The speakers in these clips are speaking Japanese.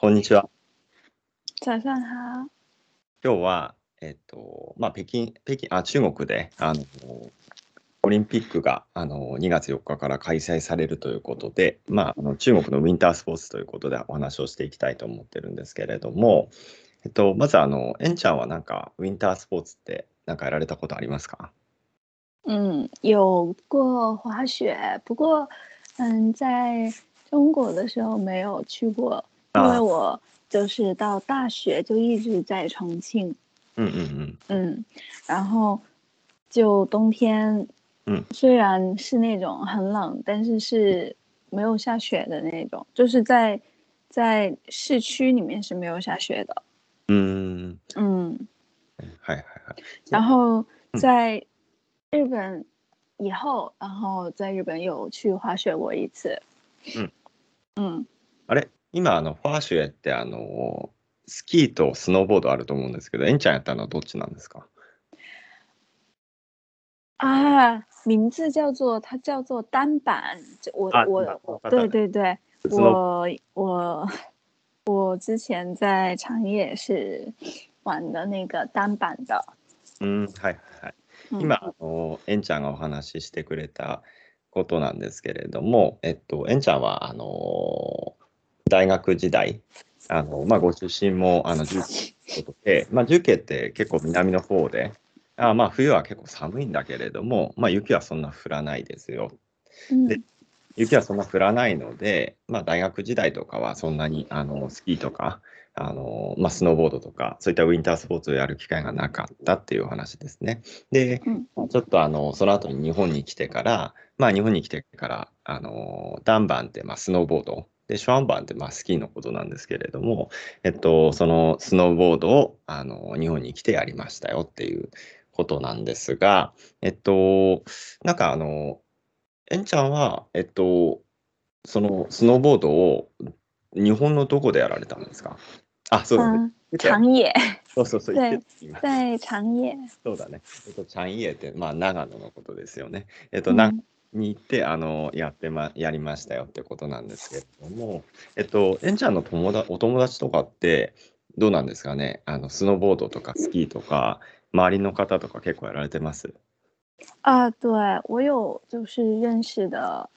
こんにちは。早上好。今日は、えっと、まあ、北京、北京、あ、中国で、あの、オリンピックが、あの、2月4日から開催されるということで、まあ、あの中国のウィンタースポーツということでお話をしていきたいと思ってるんですけれども、えっと、まず、あの、エンちゃんはなんか、ウィンタースポーツってなんかやられたことありますか？嗯，有过滑雪，不过，嗯，在中国的时候没有去过，因为あ、我就是到大学就一直在重庆，うんうん嗯，然后就冬天うん。うん。虽然是那种很冷，但是是没有下雪的那种，就是在在市区里面是没有下雪的，うーん。嗯，はいはいはい。然后うん。在日本以后，然后在日本有去滑雪过一次，うん。嗯，あれ 今、あの、ファーシュエって、あの、スキーとスノーボードあると思うんですけど、エンちゃんやったのはどっちなんですか？啊，名字叫做它叫做单板，这我あ、我对ね。对。对，我我我之前在长野是玩的那个单板的，うん、はいはい。嗯。今、あの、エンちゃんがお話ししてくれたことなんですけれども、えっと、エンちゃんは、あの、大学時代、あの、まあ、ご出身も、あの、重慶ということで、まあ、重慶って結構南の方で、あ、まあ、冬は結構寒いんだけれども、まあ、雪はそんな降らないですよ。で、嗯雪はそんな降らないので、まあ、大学時代とかはそんなにあのスキーとかあの、まあ、スノーボードとかそういったウィンタースポーツをやる機会がなかったっていうお話ですね。で、ちょっとあのその後に日本に来てから、まあ、日本に来てからあのダンバンってまあスノーボードでシュワンバンってまあスキーのことなんですけれども、えっと、そのスノーボードをあの日本に来てやりましたよっていうことなんですが、えっと、なんかあのエンちゃんは、えっと、そのスノーボードを日本のどこでやられたんですか？あ、そうだね。嗯，言ってたよ长野，そうそうそう、言って。在长野，そうだね。えっと、チャンイエって、まあ、長野のことですよね。えっと、長野嗯に行って、あの、やってま、やりましたよってことなんですけれども、えっと、エンちゃんの友達、お友達とかって、どうなんですかね？あの、スノーボードとかスキーとか、周りの方とか結構やられてます？啊，对，我有就是认识的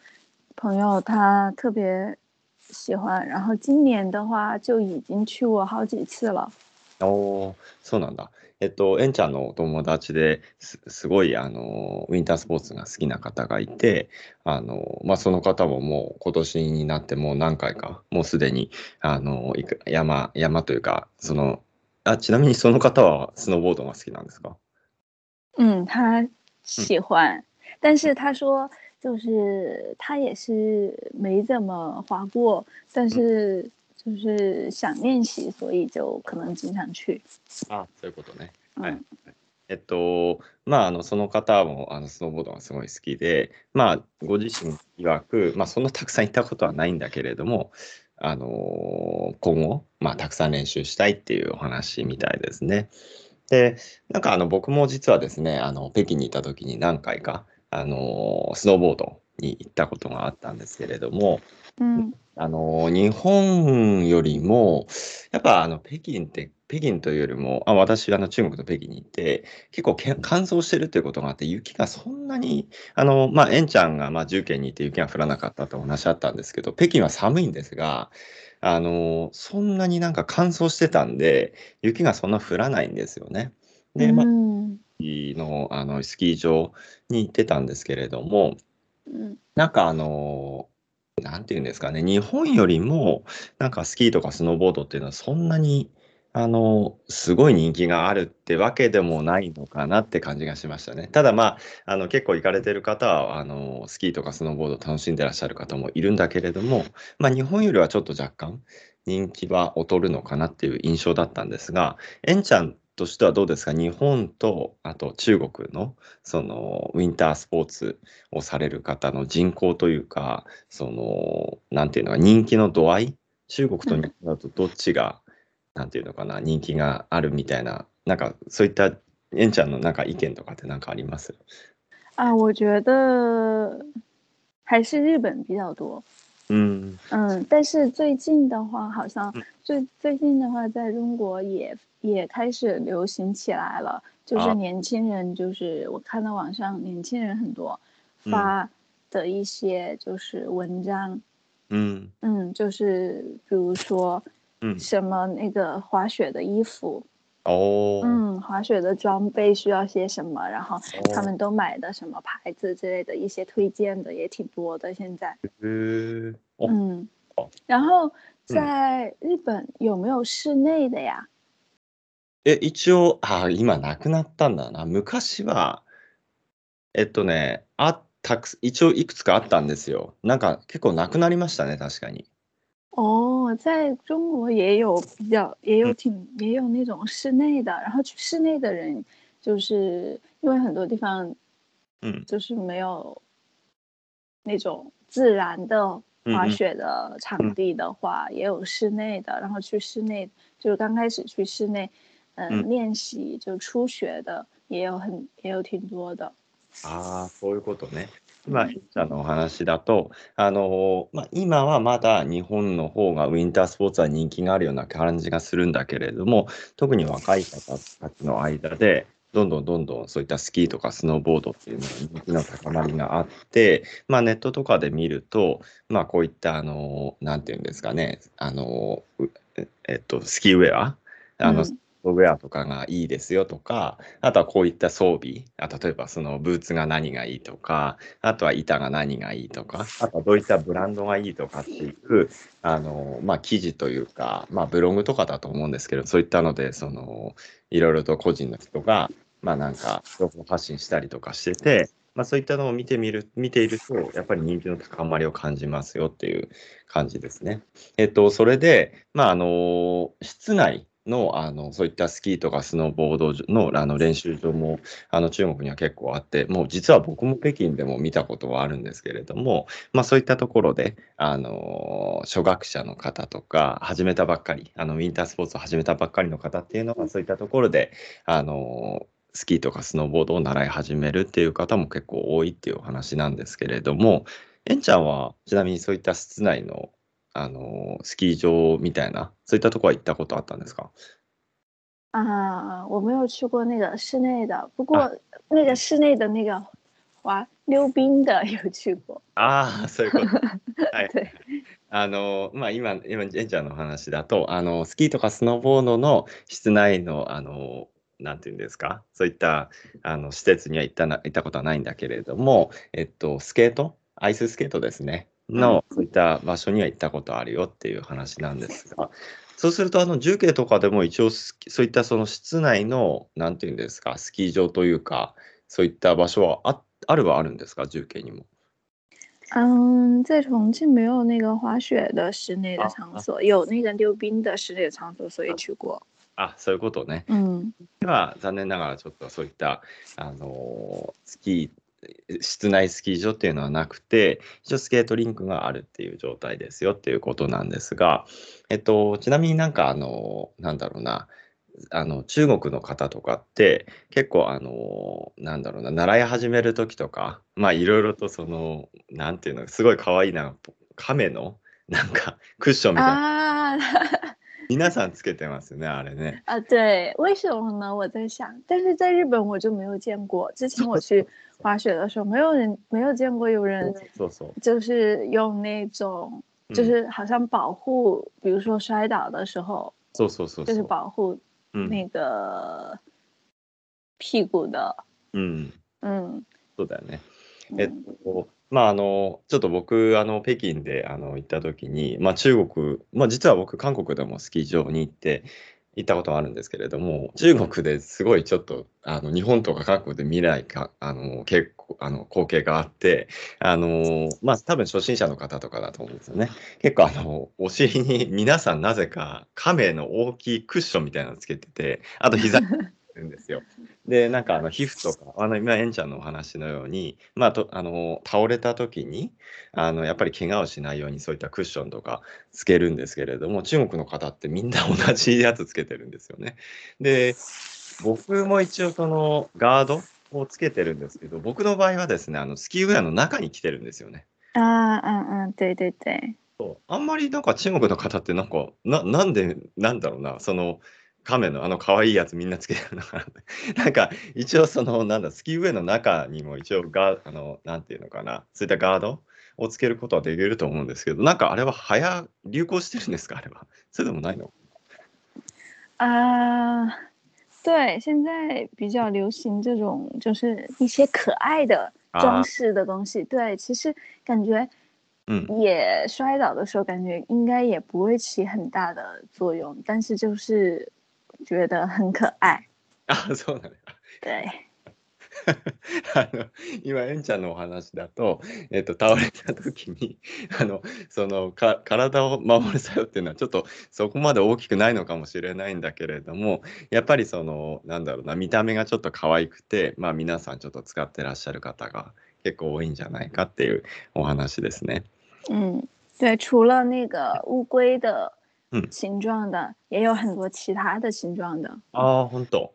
朋友，他特别喜欢，然后今年的话就已经去过好几次了。おー、そうなんだ。えっと、エンちゃんのお友達です、すごい、あの、ウィンタースポーツが好きな方がいて、あの、まあ、その方ももう今年になってもう何回か、もうすでに、あの、山、山というか、その、あ、ちなみにその方はスノーボードが好きなんですか？嗯，他うん。喜欢，但是他说就是他也是没怎么滑过，但うん是就是想练习，所以就可能经常去。あ、そういうことね。はい。嗯えっと、まあ、あの、その方も、あの、スノーボードがすごい好きで、まあ、ご自身曰く、まあ、そんなたくさん行ったことはないんだけれども、あの、今後、まあ、たくさん練習したいっていうお話みたいですね。で、なんか、あの、僕も実はですね、あの、北京にいた時に何回か、あの、スノーボードに行ったことがあったんですけれども、嗯あの、日本よりも、やっぱあの、北京って、北京というよりも、あ、私、あの、中国と北京に行って、結構け乾燥してるということがあって、雪がそんなに、あの、まあ、エンちゃんが、まあ、重慶にいて雪が降らなかったとお話あったんですけど、北京は寒いんですが、あの、そんなになんか乾燥してたんで、雪がそんな降らないんですよね。で、まあ、嗯の、あの、スキー場に行ってたんですけれども、嗯なんかあの、なんていうんですかね、日本よりも、なんかスキーとかスノーボードっていうのはそんなに、あの、すごい人気があるってわけでもないのかなって感じがしましたね。ただまあ、あの、結構行かれてる方は、あの、スキーとかスノーボード楽しんでらっしゃる方もいるんだけれども、まあ日本よりはちょっと若干人気は劣るのかなっていう印象だったんですが、エンちゃんとしてはどうですか？日本と、あと中国の、その、ウィンタースポーツをされる方の人口というか、その、なんていうのか、人気の度合い、中国と日本だとどっちが、なんていうのかな、人気があるみたいな、なんかそういったエンちゃんのなんか意見とかってなんかあります？啊，我觉得还是日本比较多。嗯。嗯，但是最近的话，好像嗯。最最近的话，在中国也也开始流行起来了。就是啊年轻人，就是我看到网上年轻人很多嗯。发的一些就是文章，嗯。嗯，就是比如说嗯，什么那个滑雪的衣服，哦，嗯，滑雪的装备需要些什么，然后他哦们都买的什么牌子之类的一些推荐的也挺多的。现在，嗯哦，然后在日本有没有室内的呀？え、一応、あ、今なくなったんだな。昔は、えっとね、あったく、一応いくつかあったんですよ。なんか結構なくなりましたね、確かに。哦，在中国也有比较，也有嗯挺也有那种室内的，然后去室内的人，就是因为很多地方うん。就是没有那种自然的滑嗯嗯雪的场嗯地的话，也有室内的，然后去室内就是刚开始去室内，嗯、嗯练习就初学的也有很也有挺多的。ああ、そういうことね。 今、えっちゃんのお話だと、あのまあ、今はまだ日本の方がウィンタースポーツは人気があるような感じがするんだけれども、特に若い方たちの間で、どんどんどんどんそういったスキーとかスノーボードっていうのに人気の高まりがあって、まあ、ネットとかで見ると、まあ、こういった、あのなんていうんですかね、あのうえっと、スキーウェア、あの、嗯ウェアとかがいいですよとか、あとはこういった装備、あ例えばそのブーツが何がいいとか、あとは板が何がいいとか、あとはどういったブランドがいいとかっていう、あの、まあ、記事というか、まあ、ブログとかだと思うんですけど、そういったので、その、いろいろと個人の人が、まあ、なんか、情報発信したりとかしてて、まあ、そういったのを見てみる、見ていると、やっぱり人気の高まりを感じますよっていう感じですね。えっと、それで、まあ、あの、室内の、あの、そういったスキーとかスノーボードの、あの、練習場も、あの、中国には結構あって、もう実は僕も北京でも見たことはあるんですけれども、まあ、そういったところで、あの、初学者の方とか、始めたばっかり、あの、ウィンタースポーツを始めたばっかりの方っていうのは、そういったところで、あの、スキーとかスノーボードを習い始めるっていう方も結構多いっていうお話なんですけれども、えんちゃんはちなみにそういった室内の、あのスキー場みたいな、そういったところは行ったことあったんですか？啊，我没有去过那个室内的，不过那个室内的那个滑溜冰的有去过。ああ、そういうこと。はい。对，あの、まあ、今、今、えんちゃんの話だと、あの、スキーとかスノーボードの室内の、あの、なんていうんですか、そういった、あの、施設には行ったな、行ったことはないんだけれども、えっと、スケート、アイススケートですね、の、そういった場所には行ったことあるよっていう話なんですが、そうすると、あの、重慶とかでも一応そういったその室内の、なんていうんですか、スキー場というか、そういった場所はあ、あるはあるんですか、重慶にも。嗯，在重庆没有那个滑雪的室内的啊场所，有那个溜冰的室内的场所，所以去过。あ、そういうことね。嗯では残念ながらちょっとそういった、あのースキー、室内スキー場っていうのはなくて、一応スケートリンクがあるっていう状態ですよっていうことなんですが、えっと、ちなみになんかあの、なんだろうな、あの中国の方とかって結構あのなんだろうな習い始める時とかまあいろいろとそのなんていうのすごい可愛いな亀のなんかクッションみたいな。皆さんつけてますよねあれね。啊，对，为什么呢？我在想，但是在日本我就没有见过。之前我去滑雪的时候，没有人没有见过有人そうそう。就是用那种，就うん是好像保护，比如说摔倒的时候，そうそうそう就是そう。保护うん那个屁股的。うん、嗯，そうだよね。嗯えっと、 まあ、あの、ちょっと僕、あの、北京で、あの、行った時に、まあ、中国、まあ、実は僕、韓国でもスキー場に行って、行ったことがあるんですけれども、中国ですごいちょっと、あの、日本とか韓国で見ないか、あの、結構、あの、光景があって、あの、まあ、多分初心者の方とかだと思うんですよね。結構、あの、お尻に皆さんなぜか亀の大きいクッションみたいなのつけてて、あと膝 るんですよ。で、なんかあの皮膚とか、あの今、エンちゃんのお話のように、まあ、とあの倒れた時にあの、やっぱり怪我をしないようにそういったクッションとかつけるんですけれども、中国の方ってみんな同じやつつけてるんですよね。で、僕も一応そのガードをつけてるんですけど、僕の場合はですね、あのスキーウェアの中に着てるんですよね。啊嗯嗯，对对对，そうあんまりなんか中国の方ってなんか、ななんで、なんだろうな、その亀のあの可愛いやつみんなつけてるのかな。なんか一応そのなんだ、スキーウェイの中にも一応が、あの、なんていうのかな、そういったガードをつけることはできると思うんですけど、なんかあれは早、流行してるんですか？あれは。それでもないの？啊、对，现在比较流行这种就是一些可爱的装啊，饰的东西。对，其实感觉嗯，也摔倒的时候，感觉应该也不会起很大的作用，但是就是觉得很可愛。あ、そうなんだ。对，あの今、えんちゃんのお話だと、えっと、倒れた時に あのそのか体を守る作用っていうのはちょっとそこまで大きくないのかもしれないんだけれどもやっぱりそのなんだろうな見た目がちょっと可愛くて、まあ、皆さんちょっと使ってらっしゃる方が結構多いんじゃないかっていうお話ですね。嗯，对，除了那个乌龟的嗯形状的，也有很多其他的形状的。ああ、本当。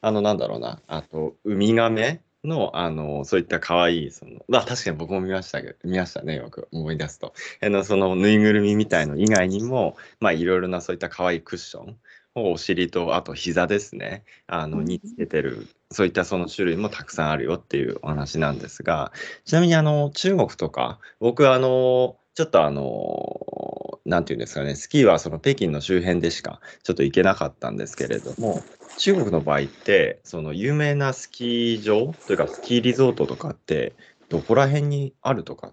あの、なんだろうな、あと、ウミガメの、あの、そういった可愛い、その、まあ、確かに僕も見ましたけど、見ましたね、よく思い出すと。あの、その、ぬいぐるみみたいの以外にも、まあ、いろいろなそういった可愛いクッションをお尻と、あと膝ですね、あの、うんにつけてる、そういったその種類もたくさんあるよっていうお話なんですが、ちなみに、あの、中国とか、僕、あの、ちょっとあの、なんていうんですかね、スキーはその北京の周辺でしかちょっと行けなかったんですけれども、中国の場合って、その有名なスキー場というかスキーリゾートとかって、どこら辺にあるとか、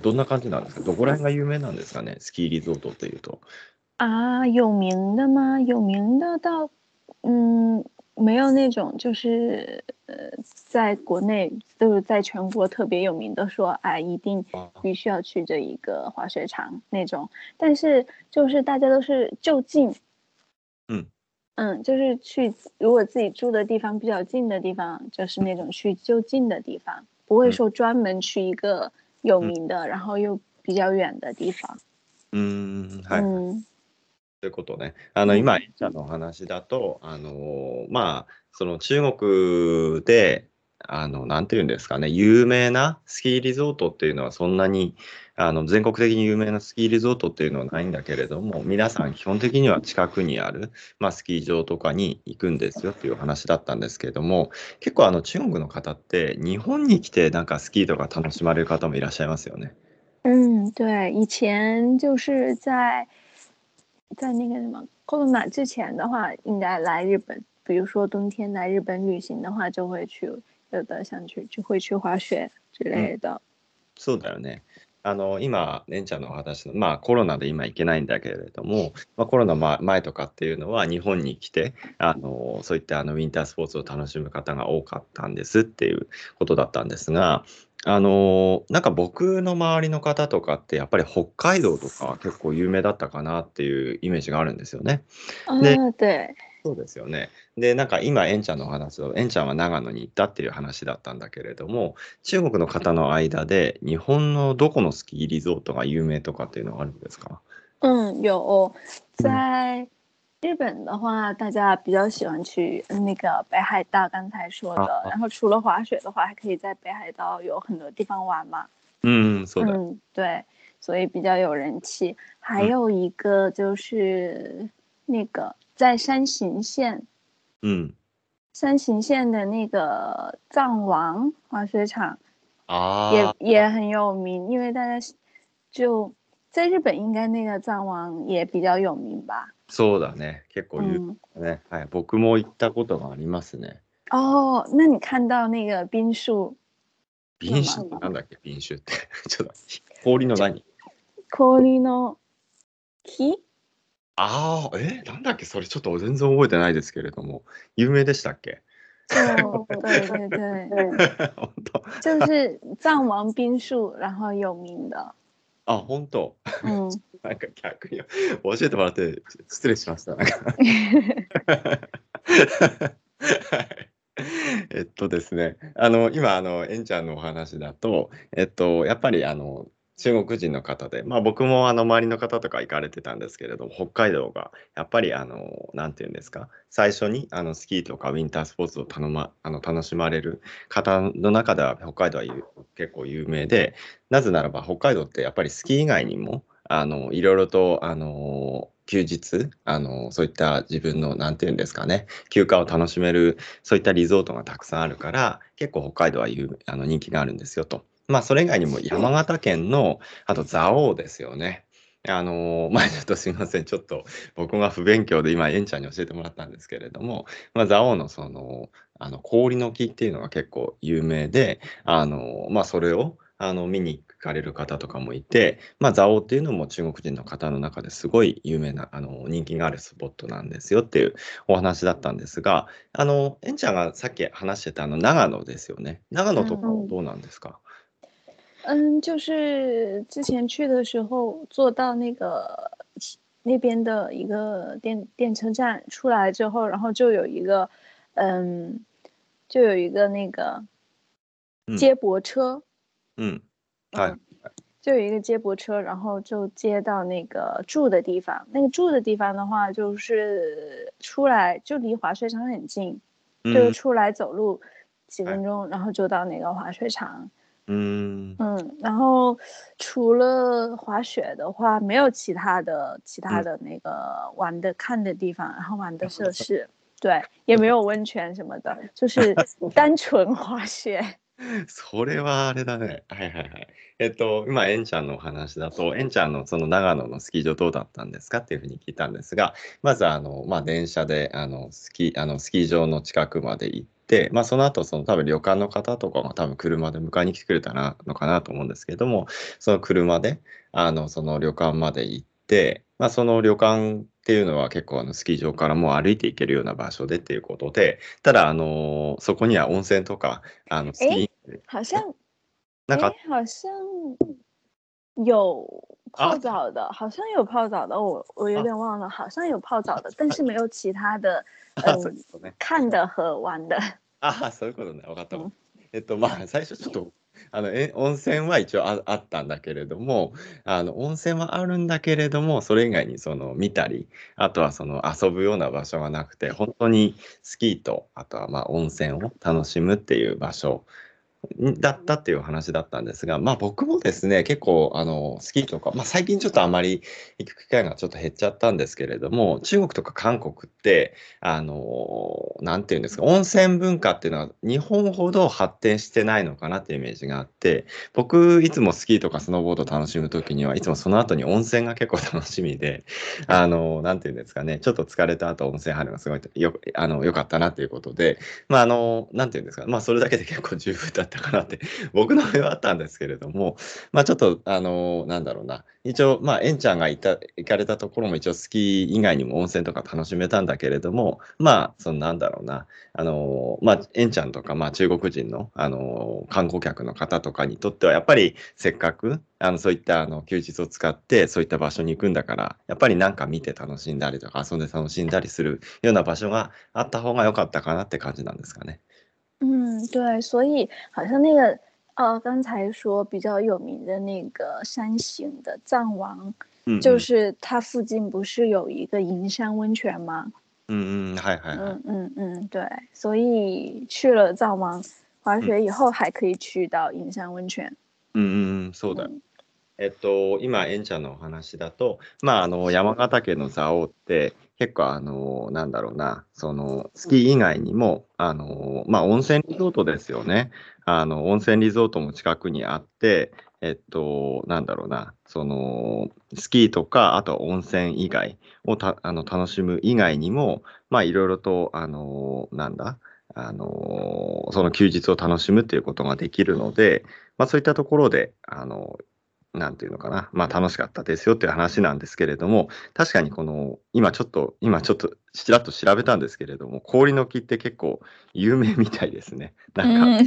どんな感じなんですか？どこら辺が有名なんですかね？スキーリゾートっていうと。啊，有名的吗？有名的倒，嗯，没有那种就是呃，在国内就是在全国特别有名的说，哎，一定あ必须要去这一个滑雪场那种。但是就是大家都是就近，嗯嗯，就是去如果自己住的地方比较近的地方，就是那种去就近的地方，不会嗯说专门去一个有嗯名的，然后又比较远的地方。うーん、はい。嗯 ということね。あの、うん今、えんちゃんのお話だと、あの、まあ、その中国で、あの、なんていうんですかね、有名なスキーリゾートっていうのはそんなに、あの、全国的に有名なスキーリゾートっていうのはないんだけれども、皆さん基本的には近くにある、まあ、スキー場とかに行くんですよっていうお話だったんですけれども、結構あの、中国の方って日本に来てなんかスキーとか楽しまれる方もいらっしゃいますよね。嗯，对，以前就是在在那个什么 corona 之前的话，应该来日本，比如说冬天来日本旅行的话，就会去有的想去就会去滑雪之类的。そうだよね。あの今、ねんちゃんのお話の、まあ、コロナで今行けないんだけれども、まあ、コロナ前とかっていうのは、日本に来て、あのそういったあのウィンタースポーツを楽しむ方が多かったんですっていうことだったんですが、あのなんか僕の周りの方とかって、やっぱり北海道とかは結構有名だったかなっていうイメージがあるんですよね。啊，对对，そうですよね。で、なんか今、エンちゃんのお話を、エンちゃんは長野に行ったっていう話だったんだけれども、中国の方の間で、日本のどこのスキーリゾートが有名とかっていうのはあるんですか？嗯，有。在日本的话，大家比较喜欢去嗯那个北海道，刚才说的。啊然后除了滑雪的话，还可以在北海道有很多地方玩嘛。うん、そうだ。嗯，对，所以比较有人气。还嗯有一个就是那个在山形县，うん。山形县的那个藏王滑雪场あ也あ、也很有名，因为大家是就在日本应该那个藏王也比较有名吧。 そうだね。結構有嗯，名だね。はい。僕も行ったことがありますね。哦，那你看到那个冰树？冰酒ってなんだっけ？冰酒って。ちょっと、氷の何？氷の木？ああ、え？なんだっけ？それちょっと全然覚えてないですけれども、有名でしたっけ？哦，对对对，本当 就是藏王冰树，然后有名的。あ、本当嗯。なんか逆に教えてもらって失礼しました。なんか はいえっとですね、あの今あの、えんちゃんのお話だと、えっと、やっぱりあの中国人の方で、まあ、僕もあの周りの方とか行かれてたんですけれども、北海道がやっぱりあの、なんていうんですか、最初にあのスキーとかウィンタースポーツを頼、ま、あの楽しまれる方の中では、北海道は結構有名で、なぜならば北海道ってやっぱりスキー以外にも、あのいろいろとあの休日あのそういった自分の何て言うんですかね休暇を楽しめるそういったリゾートがたくさんあるから結構北海道はあの人気があるんですよと。まあそれ以外にも山形県のあと蔵王ですよね。あのまあ ちょっとすみません、ちょっと僕が不勉強で今、エンちゃんに教えてもらったんですけれども、まあ、蔵王のそのあの氷の木っていうのが結構有名で、あのまあ、それをあの見に行かれる方とかもいて、まあ、蔵王っていうのも中国人の方の中ですごい有名なあの人気があるスポットなんですよっていうお話だったんですが、あのえんちゃんがさっき話してたあの長野ですよね。長野とかどうなんですか、嗯，就是之前去的时候，坐到那个那边的一个电电车站出来之后，然后就有一个，嗯，就有一个那个接驳车。嗯，嗯，就有一个接驳车，然后就接到那个住的地方。那个住的地方的话，就是出来就离滑雪场很近，就是出来走路几分钟，然后就到那个滑雪场。嗯嗯，然后除了滑雪的话，没有其他的其他的那个玩的看的地方，然后玩的设施，对，也没有温泉什么的，就是单纯滑雪。それはあれだね。はいはいはい。えっと、今、エンちゃんのお話だと、エンちゃんのその長野のスキー場どうだったんですかっていうふうに聞いたんですが、まず、あの、まあ、電車で、あの、スキー、あの、スキー場の近くまで行って、まあ、その後、その多分旅館の方とかが多分車で迎えに来てくれたのかなと思うんですけども、その車で、あの、その旅館まで行って、まあ、その旅館っていうのは結構あのスキー場からもう歩いていけるような場所でっていうことで、ただ、あのそこには温泉とか、あのスキー。好像、なんか、好像有泡澡的，好像有泡澡的，我我有点忘了，好像有泡澡的，但是没有其他的、嗯、看的和玩的。あ、そういうことね、分かった。えっと、まあ、最初ちょっとあのえ温泉は一応ああったんだけれどもあの温泉はあるんだけれどもそれ以外にその見たりあとはその遊ぶような場所がなくて本当にスキーとあとはまあ温泉を楽しむっていう場所だったっていう話だったんですが、まあ僕もですね、結構あのスキーとか、まあ最近ちょっとあまり行く機会がちょっと減っちゃったんですけれども、中国とか韓国って、あの、なんていうんですか、温泉文化っていうのは日本ほど発展してないのかなっていうイメージがあって、僕いつもスキーとかスノーボード楽しむときには、いつもその後に温泉が結構楽しみで、あの、なんていうんですかね、ちょっと疲れた後温泉入るのがすごいよあのよかったなっていうことで、まああの、なんていうんですか、まあそれだけで結構十分だったったかなって 僕の目はあったんですけれども、まあ、ちょっとあのなんだろうな一応まあエンちゃんがいた行かれたところも一応スキー以外にも温泉とか楽しめたんだけれどもまあそのなんだろうなあのまあエンちゃんとかまあ中国人のあの観光客の方とかにとってはやっぱりせっかくあのそういったあの休日を使ってそういった場所に行くんだからやっぱりなんか見て楽しんだりとか遊んで楽しんだりするような場所があった方が良かったかなって感じなんですかね。嗯，对，所以好像那个呃，刚才说比较有名的那个山形的藏王，嗯，就是它附近不是有一个银山温泉吗？嗯嗯，还还嗯嗯嗯，对，所以去了藏王滑雪以后，还可以去到银山温泉。嗯嗯嗯，そうだ。えっと今エンちゃんのお話だと、まああの山形県の蔵王って 結構あの、なんだろうな、その、スキー以外にも、あの、まあ、温泉リゾートですよね。あの、温泉リゾートも近くにあって、えっと、なんだろうな、その、スキーとか、あと温泉以外をたあの楽しむ以外にも、まあ、いろいろと、あの、なんだ、あの、その休日を楽しむっていうことができるので、まあ、そういったところで、あの、なんていうのかな、まあ楽しかったですよっていう話なんですけれども、確かにこの、今ちょっと、今ちょっとちらっと調べたんですけれども、氷の木って結構有名みたいですね。なんか、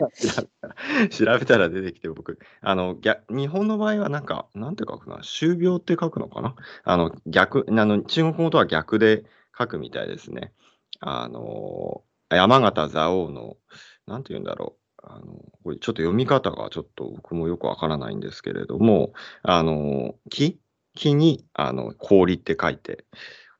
調べたら出てきて、僕、あの、日本の場合はなんか、なんて書くな、終病って書くのかな？あの、逆、あの、中国語とは逆で書くみたいですね。あの、山形蔵王の、なんて言うんだろう。あの、これちょっと読み方がちょっと僕もよくわからないんですけれども、あの、木木に、あの、氷って書いて、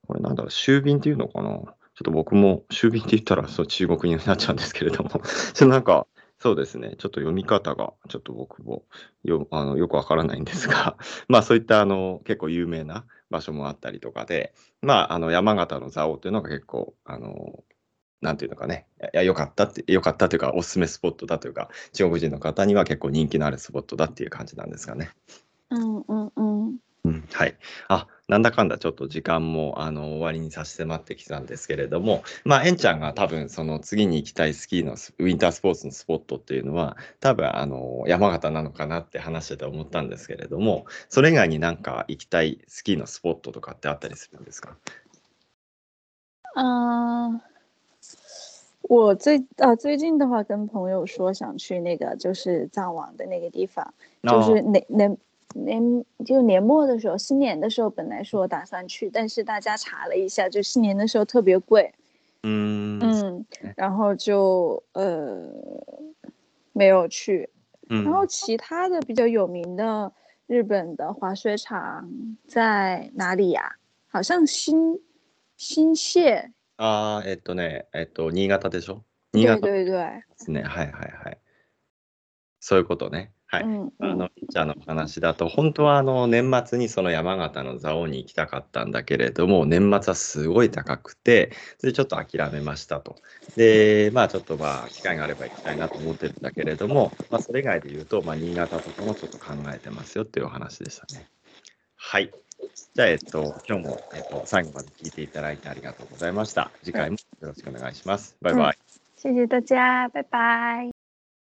これなんだろう、秋瓶っていうのかな？ちょっと僕も、秋瓶って言ったらそう中国になっちゃうんですけれども、ち ょなんか、そうですね、ちょっと読み方がちょっと僕もよあのよくわからないんですが、まあそういったあの結構有名な場所もあったりとかで、まああの山形の蔵王というのが結構、あの、なんていうのかね、いや、良かったって、良かったというか、おすすめスポットだというか、中国人の方には結構人気のあるスポットだっていう感じなんですかね。嗯嗯嗯，うん、はい。あ、なんだかんだちょっと時間もあの終わりに差し迫ってきたんですけれども、まあ、エンちゃんが多分その次に行きたいスキーのスウィンタースポーツのスポットっていうのは、多分あの山形なのかなって話してて思ったんですけれども、それ以外になんか行きたいスキーのスポットとかってあったりするんですか？嗯、我最啊最近的话，跟朋友说想去那个就是藏王的那个地方，就是年年年就年末的时候，新年的时候本来说打算去，但是大家查了一下，就新年的时候特别贵，うん、嗯，然后就呃没有去。うん然后其他的比较有名的日本的滑雪场在哪里呀、好像新新泻， あーえっとね、えっと、新潟でしょ？新潟で对对对，すね。はいはいはい。そういうことね。はい。嗯嗯あの、ピッチャーのお話だと、本当はあの年末にその山形の蔵王に行きたかったんだけれども、年末はすごい高くて、それでちょっと諦めましたと。で、まあちょっとまあ機会があれば行きたいなと思ってるんだけれども、まあそれ以外で言うと、まあ新潟とかもちょっと考えてますよっていうお話でしたね。はい。じゃあ、えっと、今日も、えっと、最後まで聞いていただいてありがとうございました。次回もよろしくお願いします。バイバイ。谢谢大家，拜拜。